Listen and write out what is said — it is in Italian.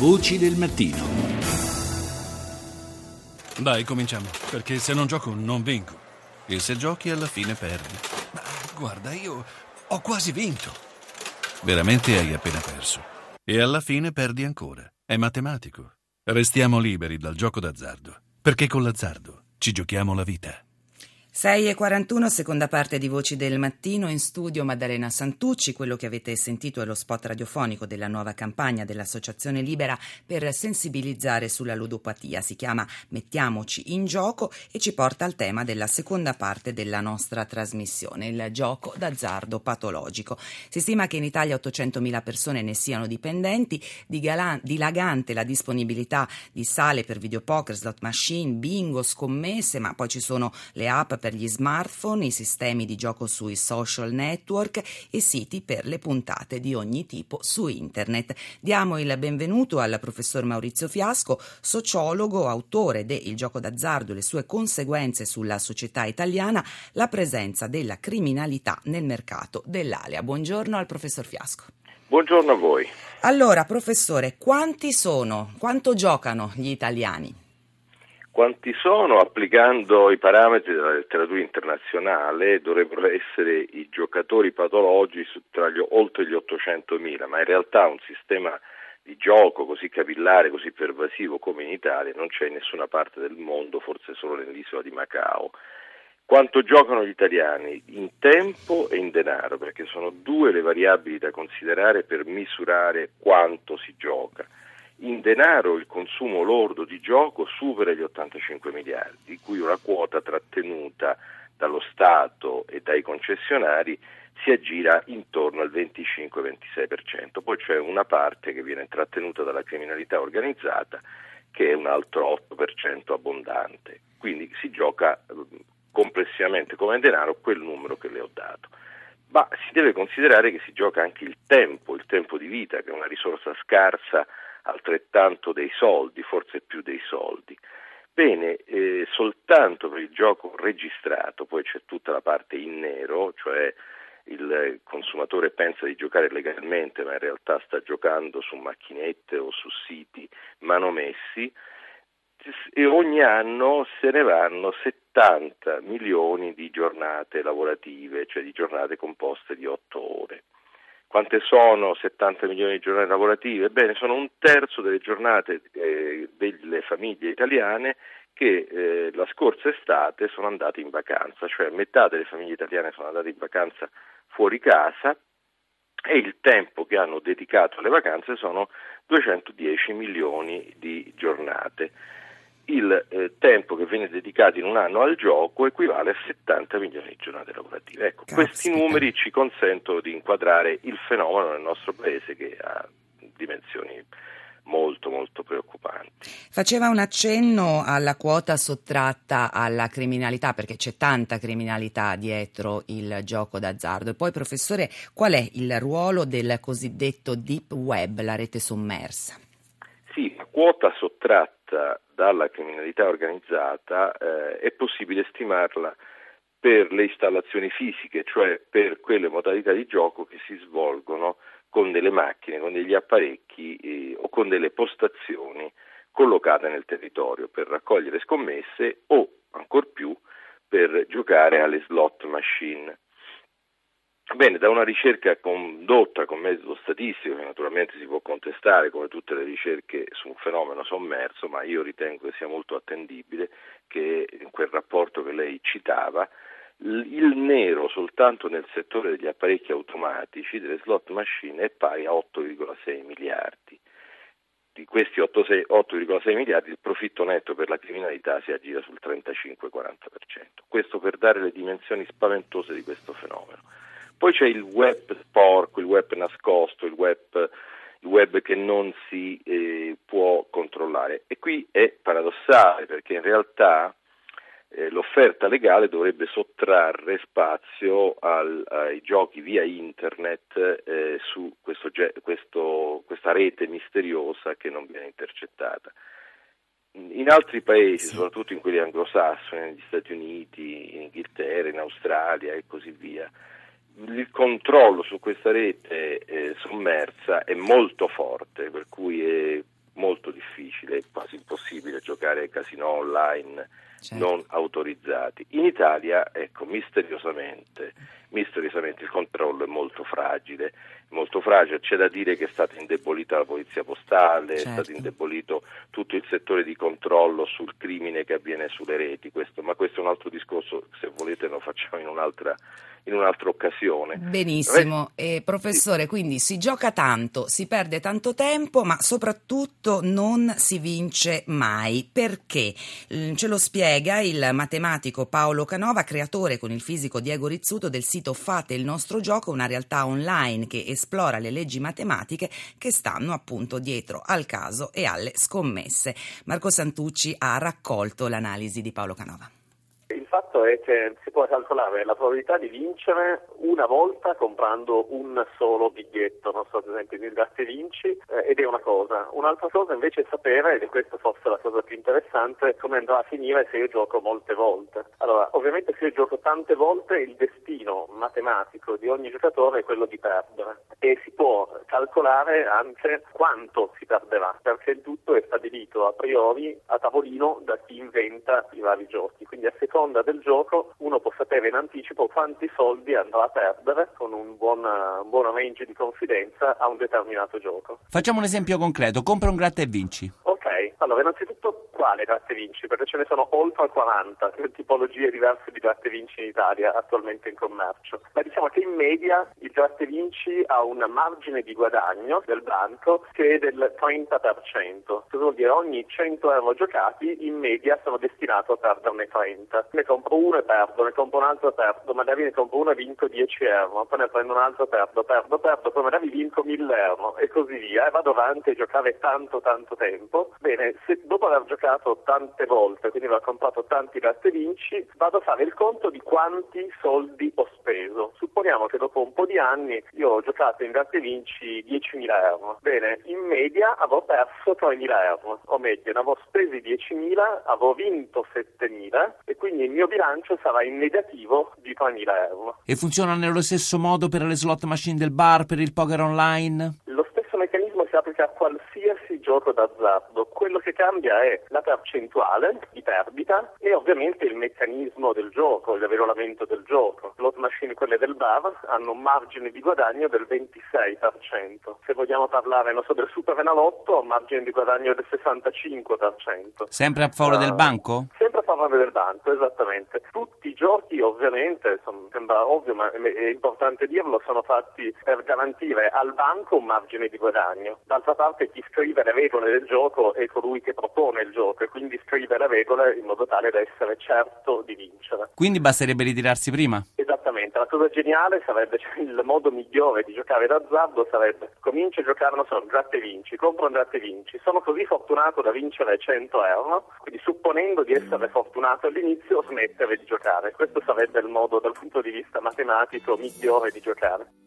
Voci del mattino. Dai, cominciamo, perché se non gioco non vinco. E se giochi alla fine perdi. Ma guarda, io ho quasi vinto. Veramente hai appena perso. E alla fine perdi ancora. È matematico. Restiamo liberi dal gioco d'azzardo, perché con l'azzardo ci giochiamo la vita. 6 e 41, seconda parte di Voci del Mattino, in studio Maddalena Santucci. Quello che avete sentito è lo spot radiofonico della nuova campagna dell'Associazione Libera per sensibilizzare sulla ludopatia. Si chiama Mettiamoci in gioco e ci porta al tema della seconda parte della nostra trasmissione, il gioco d'azzardo patologico. Si stima che in Italia 800.000 persone ne siano dipendenti, dilagante la disponibilità di sale per videopoker, slot machine, bingo, scommesse, ma poi ci sono le app per gli smartphone, i sistemi di gioco sui social network e siti per le puntate di ogni tipo su internet. Diamo il benvenuto al professor Maurizio Fiasco, sociologo, autore de Il gioco d'azzardo e le sue conseguenze sulla società italiana, la presenza della criminalità nel mercato dell'alia. Buongiorno al professor Fiasco. Buongiorno a voi. Allora, professore, quanti sono, quanto giocano gli italiani? Quanti sono, applicando i parametri della letteratura internazionale, dovrebbero essere i giocatori patologici tra gli, oltre gli 800.000, ma in realtà un sistema di gioco così capillare, così pervasivo come in Italia non c'è in nessuna parte del mondo, forse solo nell'isola di Macao. Quanto giocano gli italiani? In tempo e in denaro, perché sono due le variabili da considerare per misurare quanto si gioca in denaro il consumo lordo di gioco supera gli 85 miliardi, di cui una quota trattenuta dallo Stato e dai concessionari si aggira intorno al 25-26%. Poi c'è una parte che viene trattenuta dalla criminalità organizzata che è un altro 8% abbondante. Quindi si gioca eh, complessivamente come denaro quel numero che le ho dato. Ma si deve considerare che si gioca anche il tempo, il tempo di vita, che è una risorsa scarsa altrettanto dei soldi, forse più dei soldi. Bene, eh, soltanto per il gioco registrato, poi c'è tutta la parte in nero, cioè il consumatore pensa di giocare legalmente, ma in realtà sta giocando su macchinette o su siti manomessi, e ogni anno se ne vanno 70 milioni di giornate lavorative, cioè di giornate composte di 8 ore. Quante sono 70 milioni di giornate lavorative? Ebbene, sono un terzo delle giornate eh, delle famiglie italiane che eh, la scorsa estate sono andate in vacanza, cioè metà delle famiglie italiane sono andate in vacanza fuori casa e il tempo che hanno dedicato alle vacanze sono 210 milioni di giornate il eh, tempo che viene dedicato in un anno al gioco equivale a 70 milioni di giornate lavorative. Ecco, Caspita. questi numeri ci consentono di inquadrare il fenomeno nel nostro paese che ha dimensioni molto molto preoccupanti. Faceva un accenno alla quota sottratta alla criminalità perché c'è tanta criminalità dietro il gioco d'azzardo e poi professore qual è il ruolo del cosiddetto deep web, la rete sommersa? Sì, la quota sottratta dalla criminalità organizzata eh, è possibile stimarla per le installazioni fisiche, cioè per quelle modalità di gioco che si svolgono con delle macchine, con degli apparecchi eh, o con delle postazioni collocate nel territorio per raccogliere scommesse o ancor più per giocare alle slot machine. Bene, da una ricerca condotta con metodo statistico, che naturalmente si può contestare come tutte le ricerche su un fenomeno sommerso, ma io ritengo che sia molto attendibile che in quel rapporto che lei citava, il nero soltanto nel settore degli apparecchi automatici, delle slot machine, è pari a 8,6 miliardi. Di questi 8,6 miliardi il profitto netto per la criminalità si aggira sul 35-40%. Questo per dare le dimensioni spaventose di questo fenomeno. Poi c'è il web sporco, il web nascosto, il web, il web che non si eh, può controllare. E qui è paradossale perché in realtà eh, l'offerta legale dovrebbe sottrarre spazio al, ai giochi via internet eh, su questo, questo, questa rete misteriosa che non viene intercettata. In altri paesi, soprattutto in quelli anglosassoni, negli Stati Uniti, in Inghilterra, in Australia e così via, il controllo su questa rete eh, sommersa è molto forte, per cui è molto difficile, quasi impossibile giocare ai casino online certo. non autorizzati. In Italia, ecco, misteriosamente, misteriosamente il controllo è molto fragile molto fragile, c'è da dire che è stata indebolita la polizia postale, certo. è stato indebolito tutto il settore di controllo sul crimine che avviene sulle reti, questo, ma questo è un altro discorso, se volete lo facciamo in un'altra in un'altra occasione. Benissimo, eh, professore, quindi si gioca tanto, si perde tanto tempo, ma soprattutto non si vince mai. Perché? Mm, ce lo spiega il matematico Paolo Canova, creatore con il fisico Diego Rizzuto del sito Fate il nostro gioco, una realtà online che esplora le leggi matematiche che stanno appunto dietro al caso e alle scommesse. Marco Santucci ha raccolto l'analisi di Paolo Canova fatto è che si può calcolare la probabilità di vincere una volta comprando un solo biglietto, non so ad esempio nel gratte vinci, eh, ed è una cosa. Un'altra cosa invece è sapere, ed è questa forse la cosa più interessante, come andrà a finire se io gioco molte volte. Allora, ovviamente se io gioco tante volte il destino matematico di ogni giocatore è quello di perdere e si può calcolare anche quanto si perderà, perché il tutto è stabilito a priori a tavolino da chi inventa i vari giochi. Quindi a seconda del gioco uno può sapere in anticipo quanti soldi andrà a perdere con un buon, un buon range di confidenza a un determinato gioco. Facciamo un esempio concreto, compra un gratta e vinci. Ok, allora innanzitutto quale gratta e vinci? Perché ce ne sono oltre 40 tipologie diverse di gratta e vinci in Italia attualmente in commercio. Ma diciamo che in media il gratta e vinci ha un margine di guadagno del banco che è del 30%. Cosa vuol dire? Ogni 100 euro giocati in media sono destinato a perderne 30. Ne compro uno e perdo, ne compro un altro e perdo, magari ne compro uno e vinco 10 euro, poi ne prendo un altro e perdo, perdo, perdo, poi magari vinco 1000 euro e così via e vado avanti a giocare tanto tanto tempo. Bene, se dopo aver giocato tante volte, quindi aver comprato tanti latte vinci, vado a fare il conto di quanti soldi ho speso. Supponiamo che dopo un po' di anni io ho giocato in latte vinci 10.000 euro. Bene, in media avevo perso 3.000 euro, o meglio, ne avevo spesi 10.000, avevo vinto 7.000 e quindi il mio bilancio sarà in negativo di 3.000 euro. E funziona nello stesso modo per le slot machine del bar, per il poker online? Lo stesso meccanismo si applica a qualsiasi gioco d'azzardo. Quello che cambia è la percentuale di perdita e ovviamente il meccanismo del gioco, il regolamento del gioco. Slot machine, quelle del bar, hanno un margine di guadagno del 26%. Se vogliamo parlare, non so, del Super Enalotto, ha un margine di guadagno del 65%. Sempre a favore uh, del banco? Sempre a favore del banco, esattamente. Tutti i giochi, ovviamente, sono, sembra ovvio, ma è importante dirlo, sono fatti per garantire al banco un margine di guadagno. D'altra parte chi scrive le regole del gioco è colui che propone il gioco e quindi scrive le regole in modo tale da essere certo di vincere. Quindi basterebbe ritirarsi prima? Esattamente, la cosa geniale sarebbe, cioè, il modo migliore di giocare d'azzardo sarebbe cominci a giocare, non so, gratte e vinci, compro un gratte e vinci, sono così fortunato da vincere 100 euro, quindi supponendo di essere fortunato all'inizio smettere di giocare. Questo sarebbe il modo dal punto di vista matematico migliore di giocare.